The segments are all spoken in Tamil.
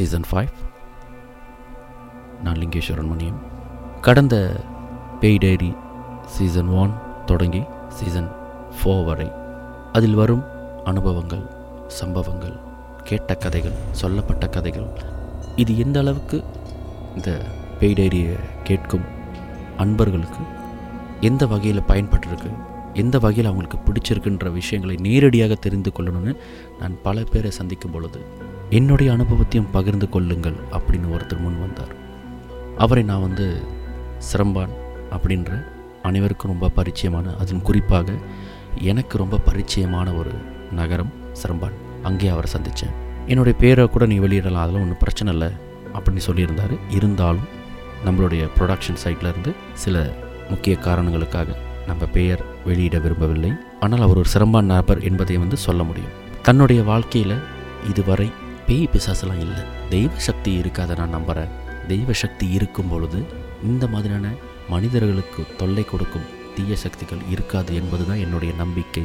சீசன் ஃபைவ் நான் லிங்கேஸ்வரன் முனியம். கடந்த பேய் டைரி சீசன் ஒன் தொடங்கி சீசன் ஃபோர் வரை அதில் வரும் அனுபவங்கள் சம்பவங்கள் கேட்ட கதைகள் சொல்லப்பட்ட கதைகள் இது எந்த அளவுக்கு இந்த பேய் டைரியை கேட்கும் அன்பர்களுக்கு எந்த வகையில் பயன்பட்டிருக்கு எந்த வகையில் அவங்களுக்கு பிடிச்சிருக்குன்ற விஷயங்களை நேரடியாக தெரிந்து கொள்ளணும்னு நான் பல பேரை சந்திக்கும் பொழுது என்னுடைய அனுபவத்தையும் பகிர்ந்து கொள்ளுங்கள் அப்படின்னு ஒருத்தர் முன் வந்தார். அவரை நான் வந்து சிரம்பான் அப்படின்ற அனைவருக்கும் ரொம்ப பரிச்சயமான அதுவும் குறிப்பாக எனக்கு ரொம்ப பரிச்சயமான ஒரு நகரம் சிரம்பான். அங்கே அவரை சந்தித்தேன். என்னுடைய பேரை கூட நீ வெளியிடலாம் அதெல்லாம் ஒன்றும் பிரச்சனை இல்லை அப்படின்னு சொல்லியிருந்தார். இருந்தாலும் நம்மளுடைய ப்ரொடக்ஷன் சைட்லேருந்து சில முக்கிய காரணங்களுக்காக நம்ம பெயர் வெளியிட விரும்பவில்லை. ஆனால் அவர் ஒரு சிரம்பான் நபர் என்பதை வந்து சொல்ல முடியும். தன்னுடைய வாழ்க்கையில் இதுவரை பேய் பிசாசெல்லாம் இல்லை. தெய்வ சக்தி இருக்காத நான் நம்புகிறேன் தெய்வ சக்தி இருக்கும் பொழுது இந்த மாதிரியான மனிதர்களுக்கு தொல்லை கொடுக்கும் தீய சக்திகள் இருக்காது என்பது தான் என்னுடைய நம்பிக்கை.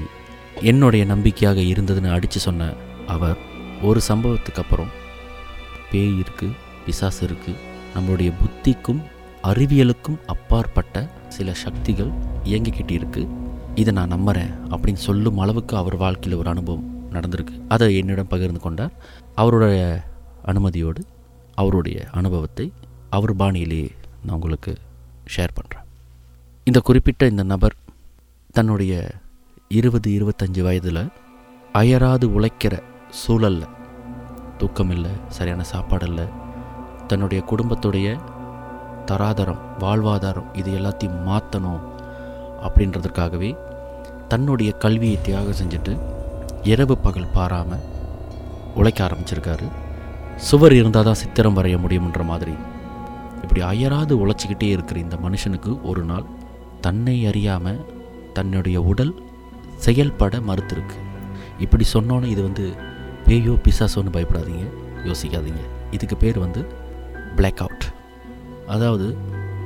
என்னுடைய நம்பிக்கையாக இருந்ததுன்னு அடித்து சொன்ன அவர் ஒரு சம்பவத்துக்கு அப்புறம் பேய் இருக்குது பிசாசு இருக்குது நம்மளுடைய புத்திக்கும் அறிவியலுக்கும் அப்பாற்பட்ட சில சக்திகள் இயங்கிக்கிட்டு இருக்குது இதை நான் நம்புகிறேன் அப்படின்னு சொல்லும் அளவுக்கு அவர் வாழ்க்கையில் ஒரு அனுபவம். நடந்திருக்கு. அதை என்னிடம் பகிர்ந்து கொண்டார். அவருடைய அனுமதியோடு அவருடைய அனுபவத்தை அவர் பாணியிலேயே நான் உங்களுக்கு ஷேர் பண்ணுறேன் இந்த குறிப்பிட்ட இந்த நபர் தன்னுடைய இருபது இருபத்தஞ்சி வயதில் அயராது உழைக்கிற சூழலில் தூக்கம் இல்லை சரியான சாப்பாடு இல்லை தன்னுடைய குடும்பத்துடைய தராதரம் வாழ்வாதாரம் இது எல்லாத்தையும் மாற்றணும் அப்படின்றதுக்காகவே தன்னுடைய கல்வியை தியாகம் செஞ்சுட்டு இரவு பகல் பாராமல் உழைக்க ஆரம்பிச்சிருக்காரு. சுவர் இருந்தால் தான் சித்திரம் வரைய முடியுன்ற மாதிரி. இப்படி அயராது உழைச்சிக்கிட்டே இருக்கிற இந்த மனுஷனுக்கு ஒரு நாள் தன்னை அறியாமல் தன்னுடைய உடல் செயல்பட மறுத்துருக்கு. இப்படி சொன்னோன்னே இது வந்து பேயோ பிசாசோன்னு பயப்படாதீங்க யோசிக்காதீங்க. இதுக்கு பேர் வந்து பிளாக் அவுட் அதாவது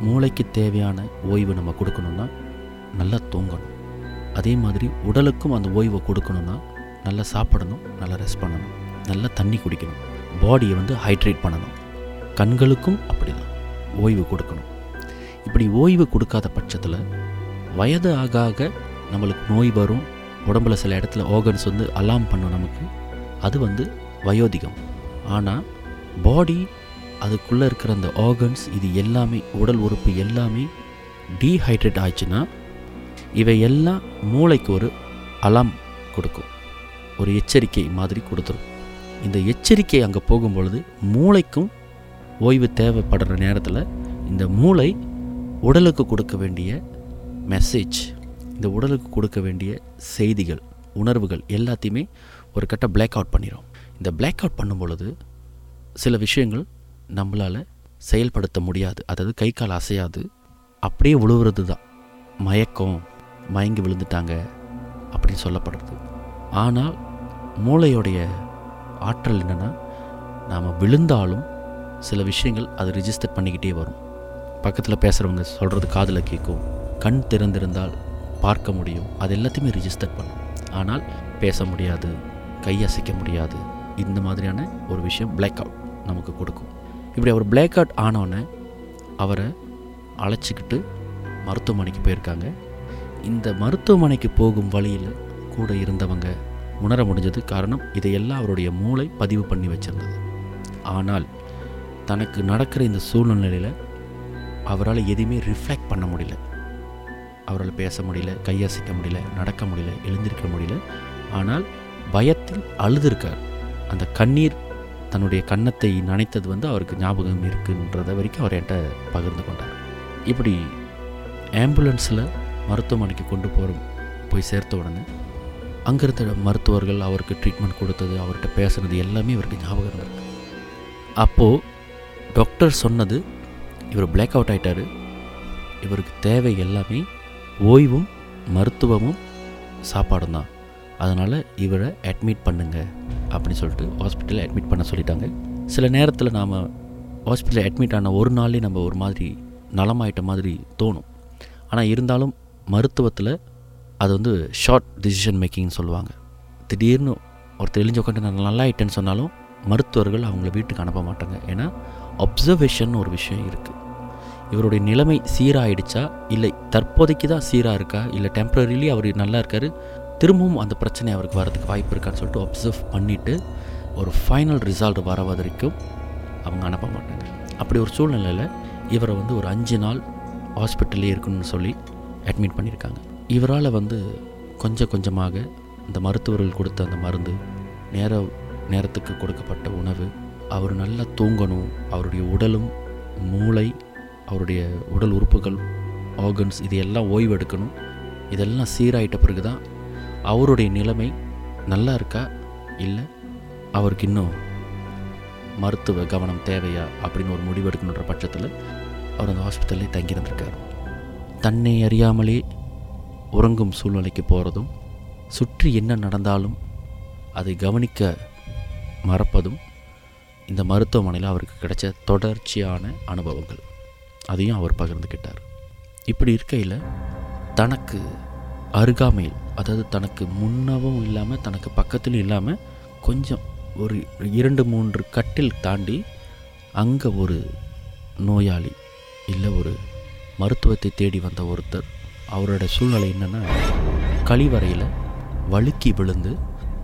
மூளைக்கு தேவையான ஓய்வு நம்ம கொடுக்கணுன்னா நல்லா தூங்கணும். அதே மாதிரி உடலுக்கும் அந்த ஓய்வை கொடுக்கணுன்னா நல்லா சாப்பிடணும் நல்லா ரெஸ்ட் பண்ணணும் நல்லா தண்ணி குடிக்கணும். பாடியை வந்து ஹைட்ரேட் பண்ணணும். கண்களுக்கும் அப்படி தான் ஓய்வு கொடுக்கணும். இப்படி ஓய்வு கொடுக்காத பட்சத்தில் வயது ஆக ஆக நம்மளுக்கு நோய் வரும். உடம்புல சில இடத்துல ஆர்கன்ஸ் வந்து அலாம் பண்ணும் நமக்கு. அது வந்து வயோதிகம். ஆனால் பாடி அதுக்குள்ளே இருக்கிற அந்த ஆர்கன்ஸ் இது எல்லாமே உடல் உறுப்பு எல்லாமே டீஹைட்ரேட் ஆச்சுன்னா இவை எல்லாம் மூளைக்கு ஒரு அலாம் கொடுக்கும். ஒரு எச்சரிக்கை மாதிரி கொடுத்துரும். இந்த எச்சரிக்கை அங்கே போகும் பொழுது மூளைக்கும் ஓய்வு தேவைப்படுற நேரத்தில் இந்த மூளை உடலுக்கு கொடுக்க வேண்டிய மெசேஜ் இந்த உடலுக்கு கொடுக்க வேண்டிய செய்திகள் உணர்வுகள் எல்லாத்தையுமே ஒரு கட்ட பிளாக் அவுட் பண்ணிடும் இந்த பிளாக் அவுட் பண்ணும் பொழுது சில விஷயங்கள் நம்மளால் செயல்படுத்த முடியாது. அதாவது கை கால் அசையாது. அப்படியே விழுவுறது தான் மயக்கம் மயங்கி விழுந்துட்டாங்க அப்படின்னு சொல்லப்படுறது. ஆனால் மூளையோடைய ஆற்றல் என்னென்னா நாம் விழுந்தாலும் சில விஷயங்கள் அது ரிஜிஸ்டர் பண்ணிக்கிட்டே வரும். பக்கத்தில் பேசுகிறவங்க சொல்கிறது காதில் கேட்கும். கண் திறந்திருந்தால் பார்க்க முடியும். அது எல்லாத்தையுமே ரிஜிஸ்டர் பண்ணும். ஆனால் பேச முடியாது கையசைக்க முடியாது. இந்த மாதிரியான ஒரு விஷயம் பிளாக் அவுட் நமக்கு கொடுக்கும். இப்படி அவர் பிளாக் அவுட் ஆனோடனே அவரை அழைச்சிக்கிட்டு மருத்துவமனைக்கு போயிருக்காங்க. இந்த மருத்துவமனைக்கு போகும் வழியில் கூட இருந்தவங்க உணர முடிஞ்சது காரணம் இதையெல்லாம் அவருடைய மூளை பதிவு பண்ணி வச்சிருந்தது. ஆனால் தனக்கு நடக்கிற இந்த சூழ்நிலையில் அவரால் எதையுமே ரிஃப்ளெக்ட் பண்ண முடியல. அவரால் பேச முடியல கையசைக்க முடியல நடக்க முடியல எழுந்திருக்க முடியல. ஆனால் பயத்தில் அழுதுருக்கார். அந்த கண்ணீர் தன்னுடைய கன்னத்தை நனைத்தது வந்து அவருக்கு ஞாபகம் இருக்குன்றத வரைக்கும் அவர் என்கிட்ட பகிர்ந்து கொண்டார். இப்படி ஆம்புலன்ஸில் மருத்துவமனைக்கு கொண்டு போகிற போய் சேர்த்த உடனே அங்கே இருந்த மருத்துவர்கள் அவருக்கு ட்ரீட்மெண்ட் கொடுத்தது அவர்கிட்ட பேசுனது எல்லாமே இவருக்கு ஞாபகம் இருக்குது அப்போது டாக்டர் சொன்னது இவர் பிளாக் அவுட் ஆகிட்டார் இவருக்கு தேவை எல்லாமே ஓய்வும் மருத்துவமும் சாப்பாடும் தான். அதனால் இவரை அட்மிட் பண்ணுங்க அப்படின்னு சொல்லிட்டு ஹாஸ்பிட்டலில் அட்மிட் பண்ண சொல்லிட்டாங்க. சில நேரத்தில் நாம் ஹாஸ்பிட்டலில் அட்மிட் ஆன ஒரு நாளே நம்ம ஒரு மாதிரி நலமாயிட்ட மாதிரி தோணும். ஆனால் இருந்தாலும் மருத்துவத்தில் அது வந்து ஷார்ட் டிசிஷன் மேக்கிங்னு சொல்லுவாங்க. திடீர்னு ஒரு தெளிஞ்ச உட்காந்து நான் நல்லா ஆகிட்டேன்னு சொன்னாலும் மருத்துவர்கள் அவங்கள வீட்டுக்கு அனுப்ப மாட்டாங்க. ஏன்னா அப்சர்வேஷன் ஒரு விஷயம் இருக்குது இவருடைய நிலைமை சீராயிடுச்சா? இல்லை தற்போதைக்கு தான் சீராக இருக்கா? இல்லை டெம்பரரிலி அவர் நல்லா இருக்கார்? திரும்பவும் அந்த பிரச்சனை அவருக்கு வரதுக்கு வாய்ப்பு இருக்கான்னு சொல்லிட்டு அப்சர்வ் பண்ணிவிட்டு ஒரு ஃபைனல் ரிசல்ட் வர வரைக்கும் அவங்க அனுப்ப மாட்டாங்க. அப்படி ஒரு சூழ்நிலையில் இவரை வந்து ஒரு அஞ்சு நாள் ஹாஸ்பிட்டல்லே இருக்கணும்னு சொல்லி அட்மிட் பண்ணியிருக்காங்க. இவரால் வந்து கொஞ்சம் கொஞ்சமாக இந்த மருத்துவர்கள் கொடுத்த அந்த மருந்து நேர நேரத்துக்கு கொடுக்கப்பட்ட உணவு அவர் நல்லா தூங்கணும் அவருடைய உடலும் மூளை அவருடைய உடல் உறுப்புகள் ஆர்கன்ஸ் இது எல்லாம் ஓய்வெடுக்கணும். இதெல்லாம் சீராயிட்ட பிறகு தான் அவருடைய நிலைமை நல்லா இருக்கா? இல்லை அவருக்கு இன்னும் மருத்துவ கவனம் தேவையா? அப்படின்னு ஒரு முடிவு எடுக்கணுன்ற பட்சத்தில் அவர் அந்த ஹாஸ்பிட்டல்லே தங்கியிருந்திருக்கார். தன்னை அறியாமலே உறங்கும் சூழ்நிலைக்கு போகிறதும் சுற்றி என்ன நடந்தாலும் அதை கவனிக்க மறப்பதும் இந்த மருத்துவமனையில் அவருக்கு கிடைச்ச தொடர்ச்சியான அனுபவங்கள். அதையும் அவர் பகிர்ந்துக்கிட்டார் இப்படி இருக்கையில் தனக்கு அருகாமையில் அதாவது தனக்கு முன்னவும் இல்லாமல் தனக்கு பக்கத்துலையும் இல்லாமல் கொஞ்சம் ஒரு இரண்டு மூன்று கட்டில் தாண்டி அங்கே ஒரு நோயாளி இல்லை ஒரு மருத்துவத்தை தேடி வந்த ஒருத்தர் அவரோட சூழ்நிலை என்னென்னா கழிவறையில் வழுக்கி விழுந்து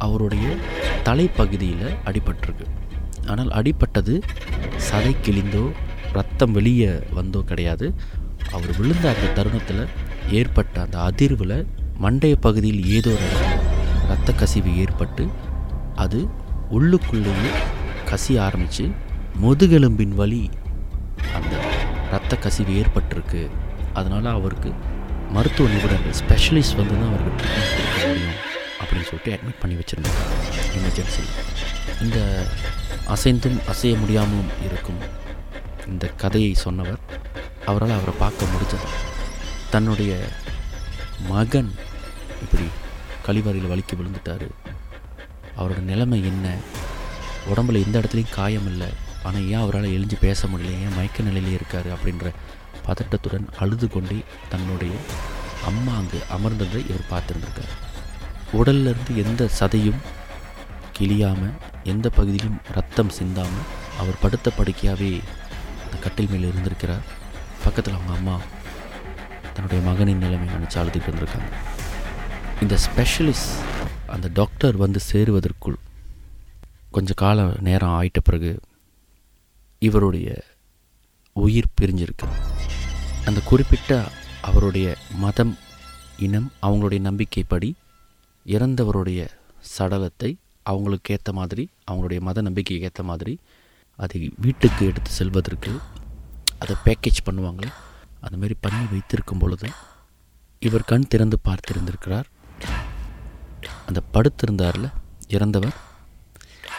அவருடைய தலைப்பகுதியில் அடிபட்டிருக்கு. ஆனால் அடிப்பட்டது சதை கிழிந்தோ ரத்தம் வெளியே வந்தோ கிடையாது. அவர் விழுந்த அந்த தருணத்தில் ஏற்பட்ட அந்த அதிர்வில் மண்டைய பகுதியில் ஏதோ ரத்த கசிவு ஏற்பட்டு அது உள்ளுக்குள்ளேயே கசிய ஆரம்பித்து முதுகெலும்பின் வழி அந்த இரத்த கசிவு ஏற்பட்டிருக்கு. அதனால் அவருக்கு மருத்துவ நிபுணர்கள் ஸ்பெஷலிஸ்ட் வந்து தான் அவருக்கு ட்ரீட்மெண்ட் கொடுக்க முடியும் அப்படின்னு சொல்லிட்டு அட்மிட் பண்ணி வச்சுருந்தாங்க. எமர்ஜென்சி இந்த அசைந்தும் அசைய முடியாமலும் இருக்கும் இந்த கதையை சொன்னவர் அவரால் அவரை பார்க்க முடிஞ்சது. தன்னுடைய மகன் இப்படி கழிவறையில் வலிக்கு விழுந்துட்டார். அவரோட நிலைமை என்ன? உடம்புல எந்த இடத்துலையும் காயம் இல்லை. ஆனால் ஏன் அவரால் எழுஞ்சு பேச முடியல? ஏன் மயக்க நிலையிலே இருக்கார்? அப்படின்ற பதட்டத்துடன் அழுது கொண்டே தன்னுடைய அம்மா அங்கு அமர்ந்ததை இவர் பார்த்துருந்துருக்கார். உடல்லிருந்து எந்த சதையும் கிழியாமல் எந்த பகுதியிலும் ரத்தம் சிந்தாமல் அவர் படுத்த படுக்கையாகவே அந்த கட்டில் மேல் இருந்திருக்கிறார். பக்கத்தில் அவங்க அம்மா தன்னுடைய மகனின் நிலைமை நினச்சி அழுதுட்டு இருந்திருக்காங்க. இந்த ஸ்பெஷலிஸ்ட் அந்த டாக்டர் வந்து சேருவதற்குள் கொஞ்சம் கால நேரம் ஆயிட்ட பிறகு இவருடைய உயிர் பிரிஞ்சிருக்கு அந்த குறிப்பிட்ட அவருடைய மதம் இனம் அவங்களுடைய நம்பிக்கைப்படி இறந்தவருடைய சடலத்தை அவங்களுக்கு ஏற்ற மாதிரி அவங்களுடைய மத நம்பிக்கைக்கு ஏற்ற மாதிரி அதை வீட்டுக்கு எடுத்து செல்வதற்கு அதை பேக்கேஜ் பண்ணுவாங்களே அந்தமாரி பண்ணி வைத்திருக்கும் பொழுது இவர் கண் திறந்து பார்த்திருந்திருக்கிறார். அந்த படுத்திருந்தார்ல இறந்தவர்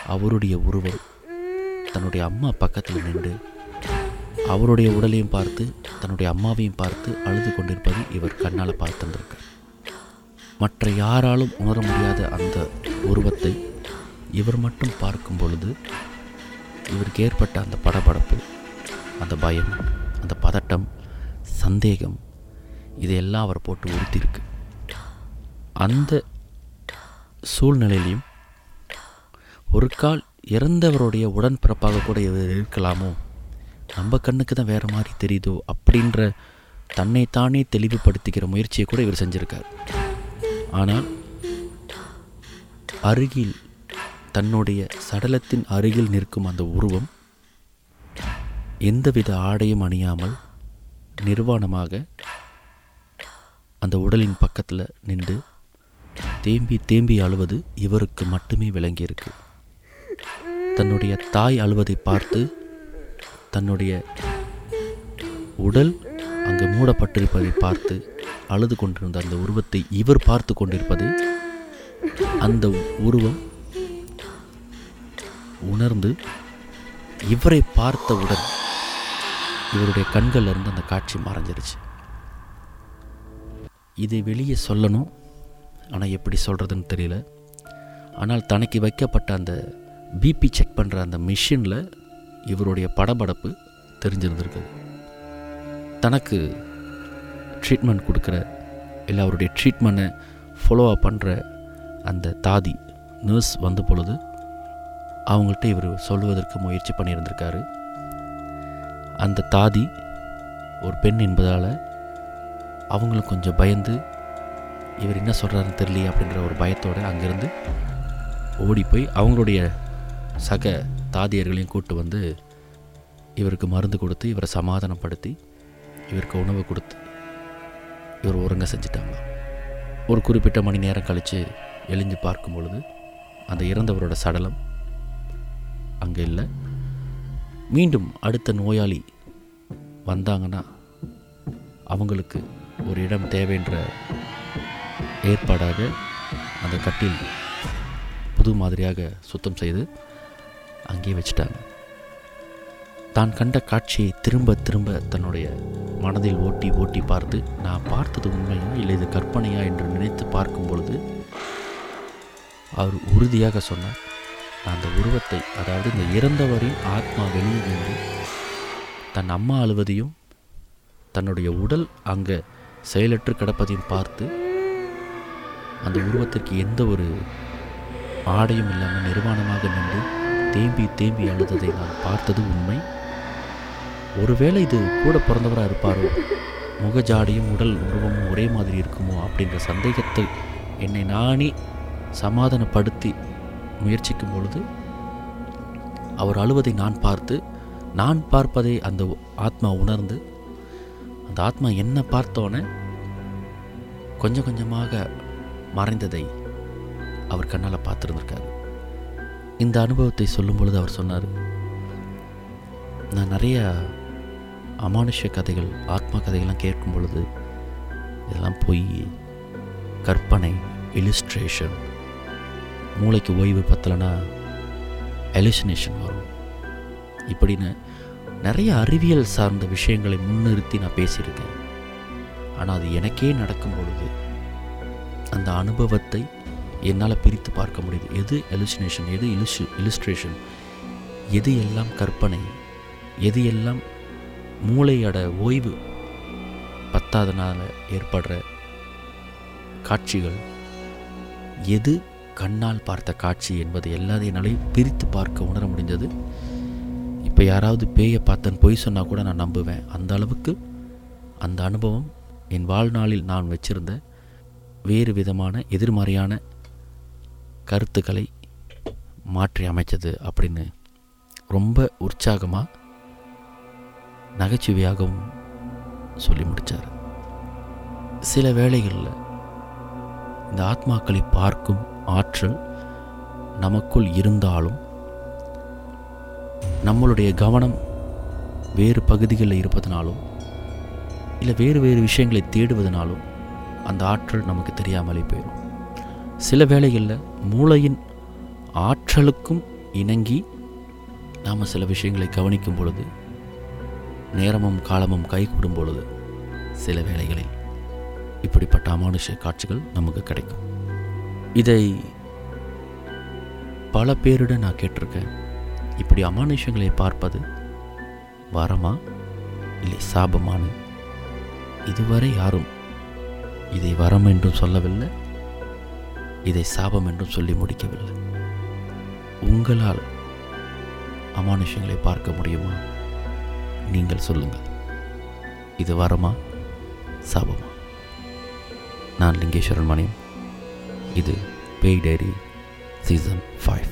அவருடைய உருவம் தன்னுடைய அம்மா பக்கத்தில் நின்று அவருடைய உடலையும் பார்த்து தன்னுடைய அம்மாவையும் பார்த்து அழுது கொண்டிருப்பதை இவர் கண்ணால் பார்த்துருக்கார் மற்ற யாராலும் உணர முடியாத அந்த உருவத்தை இவர் மட்டும் பார்க்கும் பொழுது இவருக்கு ஏற்பட்ட அந்த படபடப்பு அந்த பயம் அந்த பதட்டம் சந்தேகம் இதையெல்லாம் அவர் போட்டு உறுத்தியிருக்கு. அந்த சூழ்நிலையிலையும் ஒரு கால் இறந்தவருடைய உடன்பிறப்பாக கூட இவர் இருக்கலாமோ? நம்ம கண்ணுக்கு தான் வேறு மாதிரி தெரியுதோ? அப்படின்ற தன்னைத்தானே தெளிவுபடுத்திக்கிற முயற்சியை கூட இவர் செஞ்சுருக்கார். ஆனால் அருகில் தன்னுடைய சடலத்தின் அருகில் நிற்கும் அந்த உருவம் எந்தவித ஆடையும் அணியாமல் நிர்வாணமாக அந்த உடலின் பக்கத்தில் நின்று தேம்பி தேம்பி அழுவது இவருக்கு மட்டுமே விளங்கியிருக்கு. தன்னுடைய தாய் அழுவதை பார்த்து தன்னுடைய உடல் அங்கு மூடப்பட்டிருப்பதை பார்த்து அழுது கொண்டிருந்த அந்த உருவத்தை இவர் பார்த்து கொண்டிருப்பதை அந்த உருவம் உணர்ந்து இவரை பார்த்தவுடன் இவருடைய கண்களில் இருந்து அந்த காட்சி மறைஞ்சிருச்சு. இதை வெளியே சொல்லணும். ஆனால் எப்படி சொல்கிறதுன்னு தெரியல. ஆனால் தனக்கு வைக்கப்பட்ட அந்த பிபி செக் பண்ணுற அந்த மிஷினில் இவருடைய படபடப்பு தெரிஞ்சிருந்திருக்குது. தனக்கு ட்ரீட்மெண்ட் கொடுக்குற இல்லை அவருடைய ட்ரீட்மெண்ட்டை ஃபாலோ அப் பண்ணுற அந்த தாதி நர்ஸ் வந்த பொழுது அவங்கள்ட்ட இவர் சொல்லுவதற்கு முயற்சி பண்ணியிருந்திருக்காரு. அந்த தாதி ஒரு பெண் என்பதால் அவங்களும் கொஞ்சம் பயந்து இவர் என்ன சொல்கிறாருன்னு தெரியலையே அப்படின்ற ஒரு பயத்தோடு அங்கேருந்து ஓடி போய் அவங்களுடைய சக தாதியர்களையும் கூட்டு வந்து இவருக்கு மருந்து கொடுத்து இவரை சமாதானப்படுத்தி இவருக்கு உணவு கொடுத்து இவர் உறங்க செஞ்சிட்டாங்க. ஒரு குறிப்பிட்ட மணி நேரம் கழித்து எழிஞ்சு பார்க்கும் பொழுது அந்த இறந்தவரோட சடலம் அங்கே இல்லை. மீண்டும் அடுத்த நோயாளி வந்தாங்கன்னா அவங்களுக்கு ஒரு இடம் தேவைன்ற ஏற்பாடாக அந்த கட்டில் புது மாதிரியாக சுத்தம் செய்து அங்கேயே வச்சுட்டாங்க. தான் கண்ட காட்சியை திரும்ப திரும்ப தன்னுடைய மனதில் ஓட்டி ஓட்டி பார்த்து நான் பார்த்தது உண்மையா இல்லை இது கற்பனையா? என்று நினைத்து பார்க்கும் பொழுது அவர் உறுதியாக சொன்னார் அந்த உருவத்தை அதாவது இந்த இறந்தவரின் ஆத்மா வெளியே வந்து தன் அம்மா அழுவதையும் தன்னுடைய உடல் அங்கே செயலற்று கிடப்பதையும் பார்த்து அந்த உருவத்திற்கு எந்த ஒரு ஆடையும் இல்லாமல் நிர்வாணமாக நின்று தேம்பி தேம்பி அழுததை நான் பார்த்தது உண்மை. ஒருவேளை இது கூட பிறந்தவராக இருப்பாரோ? முகஜாடியும் உடல் உருவமும் ஒரே மாதிரி இருக்குமோ அப்படின்ற சந்தேகத்தை என்னை நானே சமாதானப்படுத்தி முயற்சிக்கும் பொழுது அவர் அழுவதை நான் பார்த்து நான் பார்ப்பதை அந்த ஆத்மா உணர்ந்து அந்த ஆத்மா என்ன பார்த்தோன்னே கொஞ்சம் கொஞ்சமாக மறைந்ததை அவர் கண்ணால் பார்த்துருந்துருக்காரு. இந்த அனுபவத்தை சொல்லும் பொழுது அவர் சொன்னார் நான் நிறைய அமானுஷ கதைகள் ஆத்மா கதைகள்லாம் கேட்கும் பொழுது இதெல்லாம் பொய் கற்பனை இலிஸ்ட்ரேஷன் மூளைக்கு ஓய்வு பத்தலைன்னா எலிசினேஷன் வரும். இப்படின்னு நிறைய அறிவியல் சார்ந்த விஷயங்களை முன்னிறுத்தி நான் பேசியிருக்கேன். ஆனால் அது எனக்கே நடக்கும் பொழுது அந்த அனுபவத்தை என்னால் பிரித்து பார்க்க முடியுது. எது எலுசினேஷன் எது இலுஷு இலுஸ்ட்ரேஷன் எது எல்லாம் கற்பனை எது எல்லாம் மூளையோட ஓய்வு பத்தாதனால் ஏற்படுற காட்சிகள்? எது கண்ணால் பார்த்த காட்சி என்பது எல்லாத்தையும் என்னாலையும் பிரித்து பார்க்க உணர முடிஞ்சது. இப்போ யாராவது பேயை பார்த்தேன் பொய் சொன்னால் கூட நான் நம்புவேன். அந்த அளவுக்கு அந்த அனுபவம் என் வாழ்நாளில் நான் வச்சிருந்த வேறு விதமான எதிர்மறையான கருத்துக்களை மாற்றி அமைச்சது அப்படின்னு ரொம்ப உற்சாகமாக நகைச்சுவையாகவும் சொல்லி முடித்தார் சில வேளைகளில் இந்த ஆத்மாக்களை பார்க்கும் ஆற்றல் நமக்குள் இருந்தாலும் நம்மளுடைய கவனம் வேறு பகுதிகளில் இருப்பதனாலும் இல்லை வேறு வேறு விஷயங்களை தேடுவதனாலும் அந்த ஆற்றல் நமக்கு தெரியாமலே போயிடும் சில வேளைகளில் மூளையின் ஆற்றலுக்கும் இணங்கி நாம் சில விஷயங்களை கவனிக்கும் பொழுது நேரமும் காலமும் கைகூடும் பொழுது சில வேளைகளில் இப்படிப்பட்ட அமானுஷ காட்சிகள் நமக்கு கிடைக்கும். இதை பல பேரிடம் நான் கேட்டிருக்கேன். இப்படி அமானுஷங்களை பார்ப்பது வரமா இல்லை சாபமானு இதுவரை யாரும் இதை வரம் என்றும் சொல்லவில்லை. இதை சாபம் என்றும் சொல்லி முடிக்கவில்லை. உங்களால் அமானுஷங்களை பார்க்க முடியுமா? நீங்கள் சொல்லுங்கள். இது வரமா? சாபமா? நான் லிங்கேஸ்வரன் மணியம் இது பேய் டைரி சீசன் ஃபைவ்.